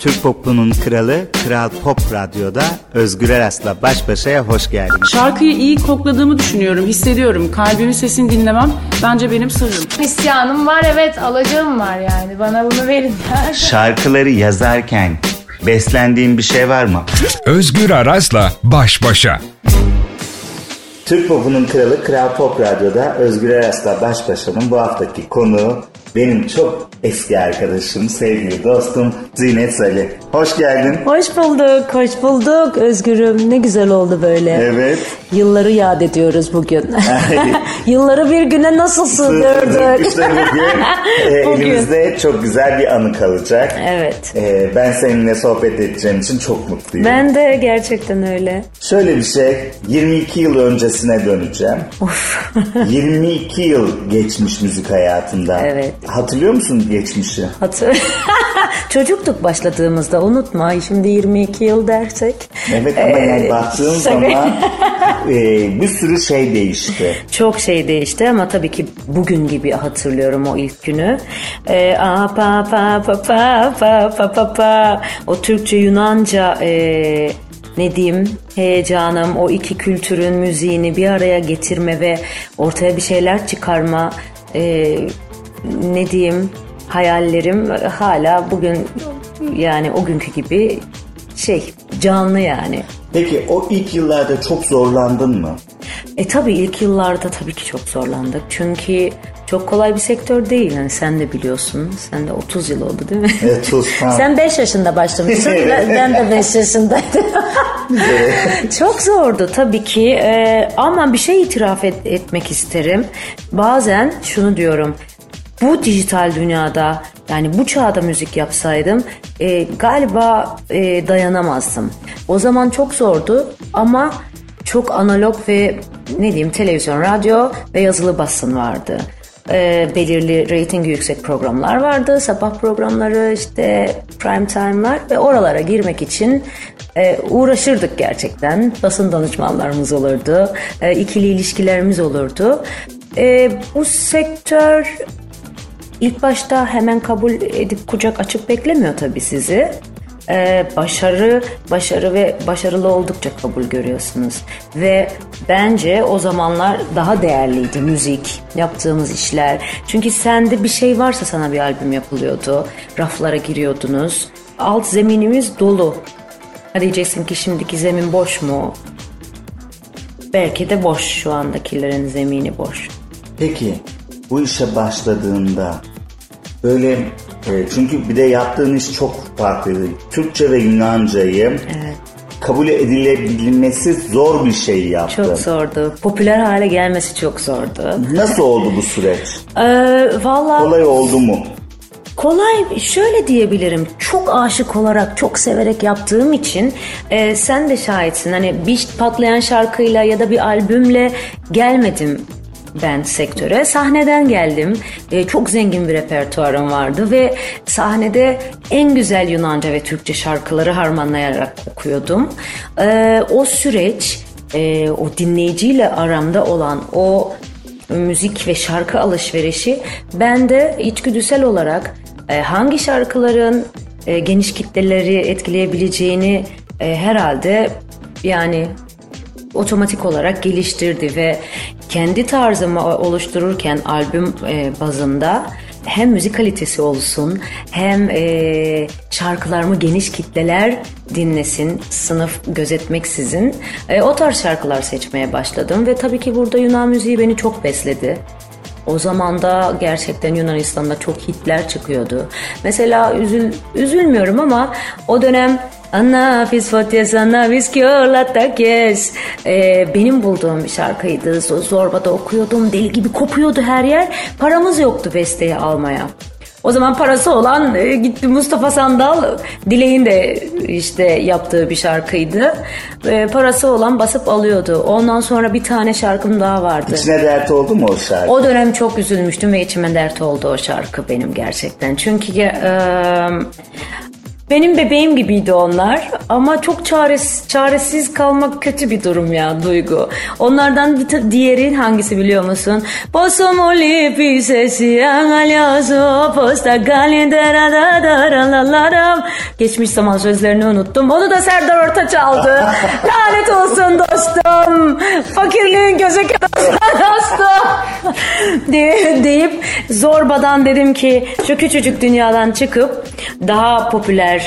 Türk popunun kralı Kral Pop Radyo'da Özgür Eras'la baş başaya hoş geldiniz. Şarkıyı iyi kokladığımı düşünüyorum, hissediyorum. Kalbimin sesini dinlemem bence benim sırrım. İsyanım var evet, alacağım var yani. Bana bunu verin. Şarkıları yazarken beslendiğin bir şey var mı? Özgür Aras'la baş başa. Türk popunun kralı Kral Pop Radyo'da Özgür Eras'la baş başanın bu haftaki konuğu benim çok eski arkadaşım, sevgili dostum Zinet Salih. Hoş geldin. Hoş bulduk, hoş bulduk Özgür'üm. Ne güzel oldu böyle. Evet. Yılları yad ediyoruz bugün. Yılları bir güne nasıl sığdırdık? işte bugün, e, Bugün. elimizde çok güzel bir anı kalacak. Evet. E, ben seninle sohbet edeceğim için çok mutluyum. Ben de gerçekten öyle. Şöyle bir şey, 22 yıl öncesine döneceğim. 22 yıl geçmiş müzik hayatında. Evet. Hatırlıyor musun geçmişi? Hatır. Çocuktuk başladığımızda unutma. Şimdi 22 yıl dersek. Evet ama yani Ee, baktığın şaka- zaman e, bir sürü şey değişti. Çok şey değişti ama tabii ki bugün gibi hatırlıyorum o ilk günü. Ee, a, pa, pa, pa, pa, pa, pa, pa, pa. O Türkçe Yunanca e, ne diyeyim heyecanım o iki kültürün müziğini bir araya getirme ve ortaya bir şeyler çıkarma e, ne diyeyim hayallerim hala bugün yani o günkü gibi şey canlı yani. Peki o ilk yıllarda çok zorlandın mı? E tabii ilk yıllarda tabii ki çok zorlandık. Çünkü çok kolay bir sektör değil. Yani sen de biliyorsun. Sen de 30 yıl oldu değil mi? Evet, 30, tamam. sen 5 yaşında başlamışsın. ben, de 5 yaşındaydım. çok zordu tabii ki. E, ama bir şey itiraf et- etmek isterim. Bazen şunu diyorum. Bu dijital dünyada yani bu çağda müzik yapsaydım e, galiba e, dayanamazdım. O zaman çok zordu ama çok analog ve ne diyeyim televizyon, radyo ve yazılı basın vardı. E, belirli reytingi yüksek programlar vardı. Sabah programları işte prime time'lar ve oralara girmek için e, uğraşırdık gerçekten. Basın danışmanlarımız olurdu. E, ikili ilişkilerimiz olurdu. E, bu sektör İlk başta hemen kabul edip kucak açıp beklemiyor tabii sizi. Ee, başarı, başarı ve başarılı oldukça kabul görüyorsunuz. Ve bence o zamanlar daha değerliydi müzik, yaptığımız işler. Çünkü sende bir şey varsa sana bir albüm yapılıyordu. Raflara giriyordunuz. Alt zeminimiz dolu. Ha diyeceksin ki şimdiki zemin boş mu? Belki de boş şu andakilerin zemini boş. Peki bu işe başladığında böyle e, çünkü bir de yaptığın iş çok farklıydı. Türkçe ve Yunancayı kabul edilebilmesi zor bir şey yaptın. Çok zordu. Popüler hale gelmesi çok zordu. Nasıl oldu bu süreç? Ee, Valla Kolay oldu mu? kolay şöyle diyebilirim. Çok aşık olarak, çok severek yaptığım için e, sen de şahitsin. Hani bir patlayan şarkıyla ya da bir albümle gelmedim ben sektöre. Sahneden geldim. E, çok zengin bir repertuarım vardı ve sahnede en güzel Yunanca ve Türkçe şarkıları harmanlayarak okuyordum. E, o süreç, e, o dinleyiciyle aramda olan o müzik ve şarkı alışverişi bende içgüdüsel olarak e, hangi şarkıların e, geniş kitleleri etkileyebileceğini e, herhalde yani otomatik olarak geliştirdi ve kendi tarzımı oluştururken albüm e, bazında hem müzik kalitesi olsun hem e, şarkılarımı geniş kitleler dinlesin sınıf gözetmeksizin e, o tarz şarkılar seçmeye başladım ve tabii ki burada Yunan müziği beni çok besledi. O zaman da gerçekten Yunanistan'da çok hitler çıkıyordu. Mesela üzül, üzülmüyorum ama o dönem Anafis fotyas anafis kyollatakes ee, benim bulduğum bir şarkıydı. Zorba'da okuyordum. Deli gibi kopuyordu her yer. Paramız yoktu besteyi almaya. O zaman parası olan e, gitti Mustafa Sandal Dilek'in de işte yaptığı bir şarkıydı. E, parası olan basıp alıyordu. Ondan sonra bir tane şarkım daha vardı. İçine dert oldu mu o şarkı? O dönem çok üzülmüştüm ve içime dert oldu o şarkı benim gerçekten. Çünkü e, Benim bebeğim gibiydi onlar ama çok çaresiz, çaresiz kalmak kötü bir durum ya Duygu. Onlardan bir ta- diğeri hangisi biliyor musun? Posso molli pisesi angalyoso posta galindera da da ra la la ram. Geçmiş zaman sözlerini unuttum. Onu da Serdar Ortaç aldı. Lanet olsun dostum. Fakirliğin gözü kör dostum. De- deyip zorbadan dedim ki şu küçücük dünyadan çıkıp daha popüler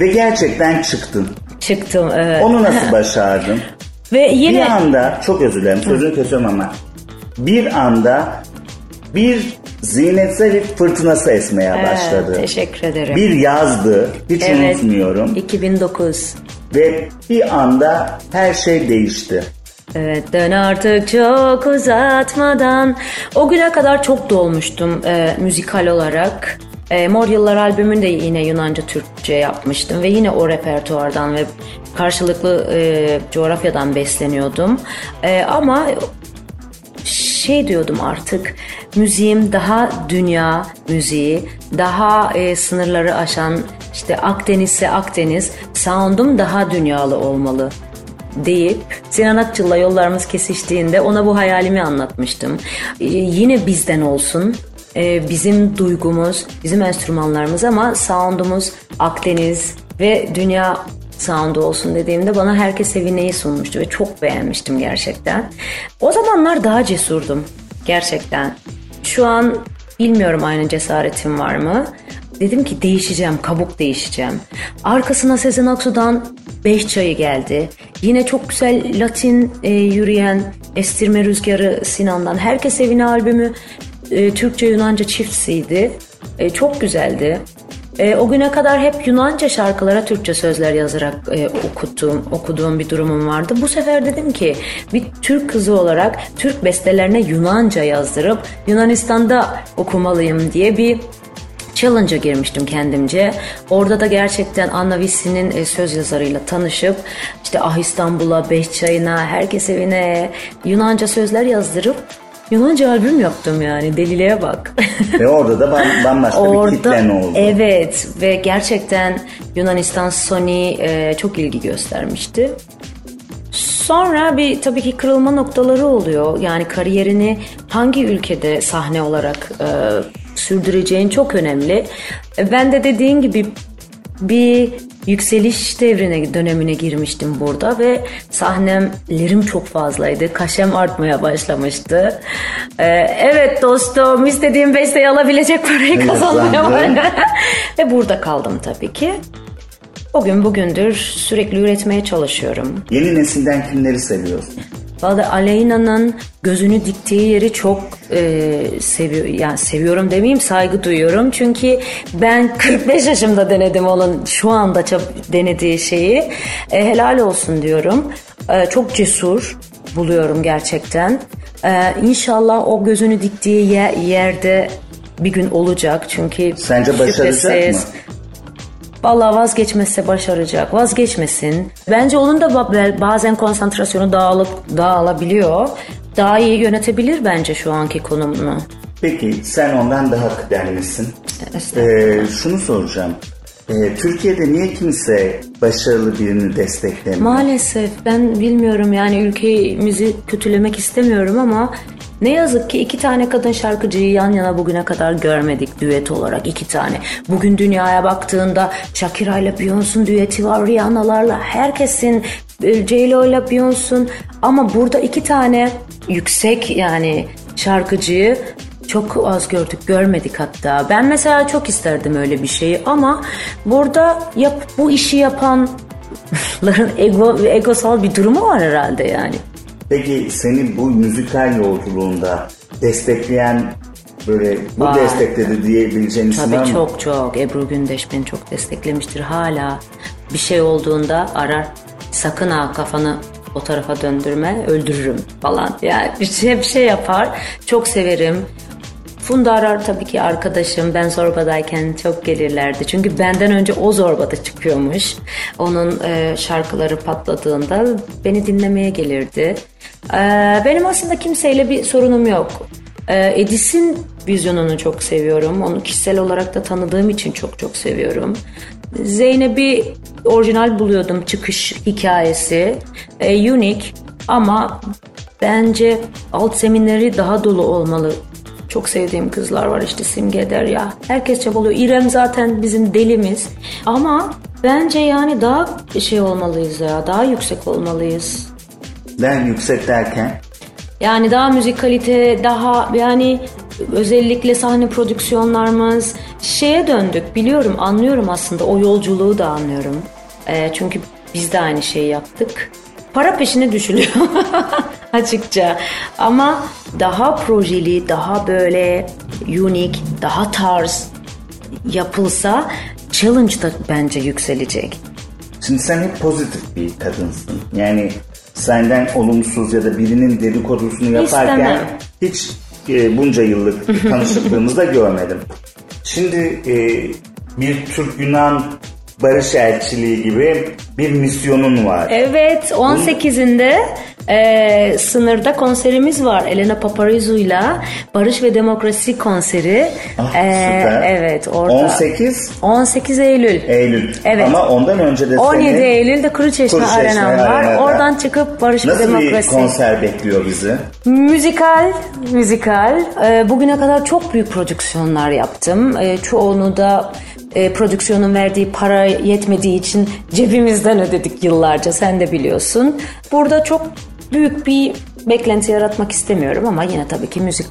Ve gerçekten çıktın. çıktım. Evet. Onu nasıl başardın? Ve Bir yine anda çok özür dilerim sözünü kesiyorum ama bir anda bir ziynetsel bir fırtınası esmeye Evet, başladı. teşekkür ederim. Bir yazdı hiç Evet. unutmuyorum 2009. ve bir anda her şey değişti. Evet dön artık çok uzatmadan. O güne kadar çok dolmuştum e, müzikal olarak. E, Mor Yıllar albümünü de yine Yunanca Türkçe yapmıştım ve yine o repertuardan ve karşılıklı e, coğrafyadan besleniyordum. E, ama şey diyordum artık müziğim daha dünya müziği, daha e, sınırları aşan işte Akdeniz'se Akdeniz, sound'um daha dünyalı olmalı deyip Sinan Akçıl'la yollarımız kesiştiğinde ona bu hayalimi anlatmıştım. E, yine bizden olsun, e, bizim duygumuz, bizim enstrümanlarımız ama sound'umuz Akdeniz ve dünya sound'u olsun dediğimde bana herkes evineyi sunmuştu ve çok beğenmiştim gerçekten. O zamanlar daha cesurdum gerçekten. Şu an bilmiyorum aynı cesaretim var mı? Dedim ki değişeceğim, kabuk değişeceğim. Arkasına Sezen Aksu'dan Beş Çayı geldi. Yine çok güzel Latin e, yürüyen Estirme Rüzgarı Sinan'dan. Herkes Evine albümü e, Türkçe Yunanca çiftsiydi. E, çok güzeldi. E, o güne kadar hep Yunanca şarkılara Türkçe sözler yazarak e, okuttuğum, okuduğum bir durumum vardı. Bu sefer dedim ki bir Türk kızı olarak Türk bestelerine Yunanca yazdırıp Yunanistan'da okumalıyım diye bir challenge'a girmiştim kendimce. Orada da gerçekten Anna Vissi'nin e, söz yazarıyla tanışıp işte Ah İstanbul'a, Beş Herkes Evine Yunanca sözler yazdırıp Yunanca albüm yaptım yani deliliğe bak. Ve orada da bam- bambaşka bir kitlen oldu. Evet ve gerçekten Yunanistan Sony e, çok ilgi göstermişti. Sonra bir tabii ki kırılma noktaları oluyor. Yani kariyerini hangi ülkede sahne olarak e, sürdüreceğin çok önemli. E, ben de dediğin gibi bir yükseliş devrine dönemine girmiştim burada ve sahnemlerim çok fazlaydı. Kaşem artmaya başlamıştı. E, evet dostum istediğim besteyi alabilecek parayı Evet, kazanmaya başladım. ve burada kaldım tabii ki. O gün bugündür sürekli üretmeye çalışıyorum. Yeni nesilden kimleri seviyorsun? Vallahi Aleyna'nın gözünü diktiği yeri çok e, seviyor, yani seviyorum demeyeyim saygı duyuyorum. Çünkü ben 45 yaşımda denedim onun şu anda denediği şeyi. E, helal olsun diyorum. E, çok cesur buluyorum gerçekten. E, inşallah o gözünü diktiği ye- yerde bir gün olacak. Çünkü Sence başaracak şüphesiz- mı? Vallahi vazgeçmezse başaracak. Vazgeçmesin. Bence onun da ba- bazen konsantrasyonu dağılıp dağılabiliyor. Daha iyi yönetebilir bence şu anki konumunu. Peki sen ondan daha kıdemlisin. Ee, şunu soracağım. Ee, Türkiye'de niye kimse başarılı birini desteklemiyor? Maalesef ben bilmiyorum yani ülkemizi kötülemek istemiyorum ama ne yazık ki iki tane kadın şarkıcıyı yan yana bugüne kadar görmedik düet olarak iki tane. Bugün dünyaya baktığında Shakira ile Beyoncé'un düeti var, Rihanna'larla herkesin e, J-Lo ile Beyoncé'un ama burada iki tane yüksek yani şarkıcıyı çok az gördük, görmedik hatta. Ben mesela çok isterdim öyle bir şeyi ama burada yap, bu işi yapanların ego, egosal bir durumu var herhalde yani. Peki seni bu müzikal yolculuğunda destekleyen böyle bu Var. destekledi diyebileceğin isimler Tabii mi? çok çok. Ebru Gündeş beni çok desteklemiştir hala. Bir şey olduğunda arar. Sakın ha kafanı o tarafa döndürme öldürürüm falan. Yani bir şey, bir şey yapar. Çok severim. Funda Arar tabii ki arkadaşım. Ben zorbadayken çok gelirlerdi. Çünkü benden önce o zorbada çıkıyormuş. Onun e, şarkıları patladığında beni dinlemeye gelirdi. E, benim aslında kimseyle bir sorunum yok. E, Edis'in vizyonunu çok seviyorum. Onu kişisel olarak da tanıdığım için çok çok seviyorum. Zeynep'i orijinal buluyordum çıkış hikayesi. E, unique ama bence alt zeminleri daha dolu olmalı. Çok sevdiğim kızlar var işte Simge Derya. Herkes çabalıyor. İrem zaten bizim delimiz. Ama bence yani daha şey olmalıyız ya. Daha yüksek olmalıyız. Ben yüksek derken Yani daha müzik kalite, daha yani özellikle sahne prodüksiyonlarımız şeye döndük. Biliyorum, anlıyorum aslında. O yolculuğu da anlıyorum. Ee, çünkü biz de aynı şeyi yaptık. Para peşine düşülüyor açıkça. Ama daha projeli, daha böyle unique, daha tarz yapılsa challenge da bence yükselecek. Şimdi sen hep pozitif bir kadınsın. Yani senden olumsuz ya da birinin dedikodusunu yaparken İstemem. hiç e, bunca yıllık tanışıklığımızda görmedim. Şimdi e, bir Türk-Yunan barış elçiliği gibi bir misyonun var. Evet 18'inde e, sınırda konserimiz var. Elena Paparizou'yla Barış ve Demokrasi konseri. Ah, E, süper. evet orada. 18 18 Eylül. Eylül. Evet. Ama ondan önce de 17 seni Eylül'de Kuruçeşme, Kuruçeşme Arena'm var. Arena'da. Oradan çıkıp Barış ve nasıl bir Demokrasi. konser bekliyor bizi? Müzikal, müzikal. Ee, bugüne kadar çok büyük prodüksiyonlar yaptım. Ee, çoğunu da e, prodüksiyonun verdiği para yetmediği için cebimizden ödedik yıllarca. Sen de biliyorsun. Burada çok büyük bir beklenti yaratmak istemiyorum ama yine tabii ki müzik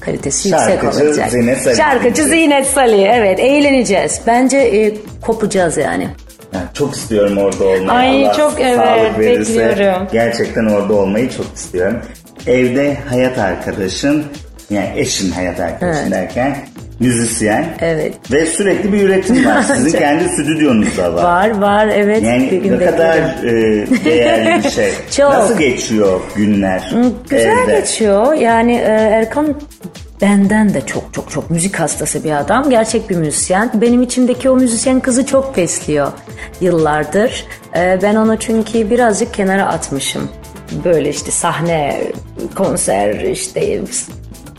kalitesi yüksek Şarkıcı olacak. Zinet Salih. Şarkıcı Zinet Salih. Evet, eğleneceğiz. Bence e, kopacağız yani. Yani çok istiyorum orada olmayı. Ay, Allah çok evet, verirse bekliyorum. Gerçekten orada olmayı çok istiyorum. Evde hayat arkadaşın, yani eşin hayat arkadaşın Evet. derken müzisyen. Evet. Ve sürekli bir üretim var. Sizin kendi stüdyonuz da var. Var var evet. Yani ne kadar e, değerli bir şey. Çok. Nasıl geçiyor günler Güzel evde? geçiyor. Yani e, Erkan benden de çok çok çok müzik hastası bir adam. Gerçek bir müzisyen. Benim içimdeki o müzisyen kızı çok besliyor yıllardır. E, ben onu çünkü birazcık kenara atmışım. Böyle işte sahne, konser, işte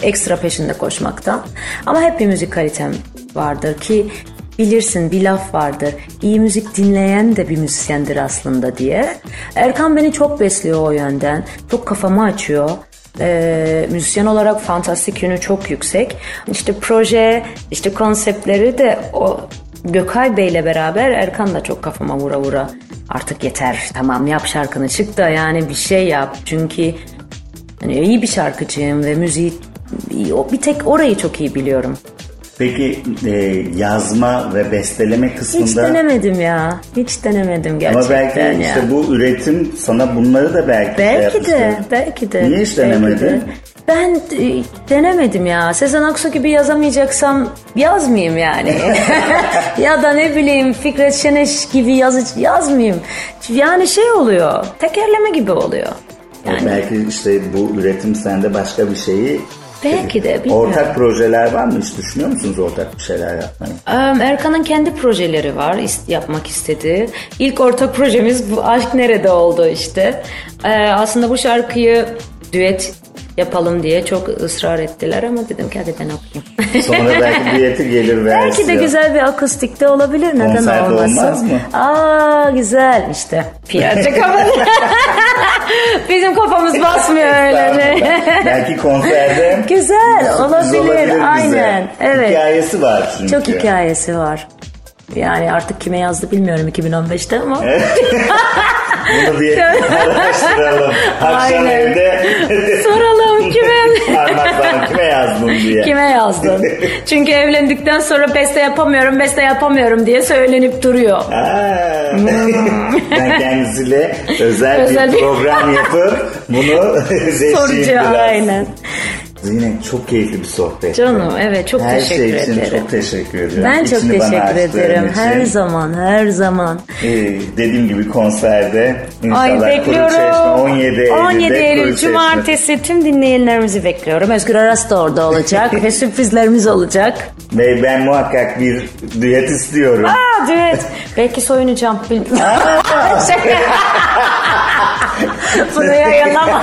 ekstra peşinde koşmaktan. Ama hep bir müzik kalitem vardır ki bilirsin bir laf vardır. İyi müzik dinleyen de bir müzisyendir aslında diye. Erkan beni çok besliyor o yönden. Çok kafamı açıyor. Ee, müzisyen olarak fantastik yönü çok yüksek. İşte proje, işte konseptleri de o Gökay Bey'le beraber Erkan da çok kafama vura vura. Artık yeter tamam yap şarkını çık da yani bir şey yap. Çünkü hani iyi bir şarkıcıyım ve müziği bir tek orayı çok iyi biliyorum. Peki e, yazma ve besteleme kısmında... Hiç denemedim ya. Hiç denemedim gerçekten Ama belki ya. işte bu üretim sana bunları da belki şey Belki de, belki de. Niye hiç denemedin? de. Ben e, denemedim ya. Sezen Aksu gibi yazamayacaksam yazmayayım yani. ya da ne bileyim Fikret Şeneş gibi yazı yazmayayım. Yani şey oluyor. Tekerleme gibi oluyor. Yani Belki işte bu üretim sende başka bir şeyi... Belki de, bilmiyorum. Ortak projeler var mı? Hiç düşünüyor musunuz ortak bir şeyler yapmayı? Erkan'ın kendi projeleri var yapmak istediği. İlk ortak projemiz bu Aşk Nerede oldu işte. Ee, aslında bu şarkıyı düet yapalım diye çok ısrar ettiler ama dedim ki hadi ben okuyayım. Sonra belki diyeti gelir versiyon. Belki de güzel bir akustik de olabilir. Neden Konserde olmasın? olmaz mı? Aa güzel işte. Piyade kafalı. Bizim kafamız basmıyor öyle. belki konserde Güzel olabilir. bize. Aynen. Evet. Hikayesi var çünkü. Çok hikayesi var. Yani artık kime yazdı bilmiyorum 2015'te ama. Bunu bir araştıralım. Akşam Aynen. evde Soralım kime? parmaklarım kime yazdım diye. Kime yazdın? Çünkü evlendikten sonra beste yapamıyorum, beste yapamıyorum diye söylenip duruyor. Aa, ben kendisiyle özel, Hmm. Özel bir bir- program yapıp bunu seçeyim Sorucu biraz. aynen. Yine çok keyifli bir sohbet. Canım evet çok Her teşekkür şey için ederim. çok teşekkür ediyorum. Ben çok İçini bana teşekkür ederim. için. Her zaman, her zaman. Ee, dediğim gibi konserde inşallah Ay bekliyorum. Kuruçeşme 17 Eylül'de 17 Eylül. Cumartesi tüm dinleyenlerimizi bekliyorum. Özgür Aras da orada olacak ve sürprizlerimiz olacak. Ve ben muhakkak bir düet istiyorum. Aa düet. Belki soyunacağım. Şaka. Bunu yayınlama.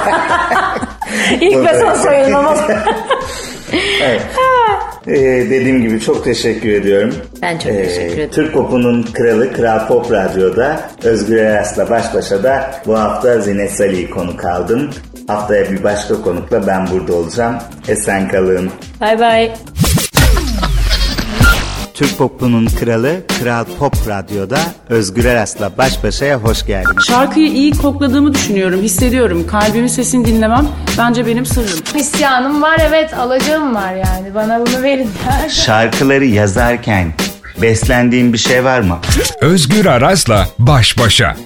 İlk ve son soyunmamız. Evet. Ee, dediğim gibi çok teşekkür ediyorum. Ben çok teşekkür ederim. Türk Pop'unun kralı Kral Pop Radyo'da Özgür Eras'la baş başa da bu hafta Zinet Salih'i konuk aldım. Haftaya bir başka konukla ben burada olacağım. Esen kalın. Bay bay. Türk Pop'unun kralı Kral Pop Radyo'da Özgür Eras'la baş başaya hoş geldiniz. Şarkıyı iyi kokladığımı düşünüyorum, hissediyorum. Kalbimin sesini dinlemem bence benim sırrım. İsyanım var evet alacağım var yani. Bana bunu verin. Şarkıları yazarken beslendiğin bir şey var mı? Özgür Aras'la baş başa.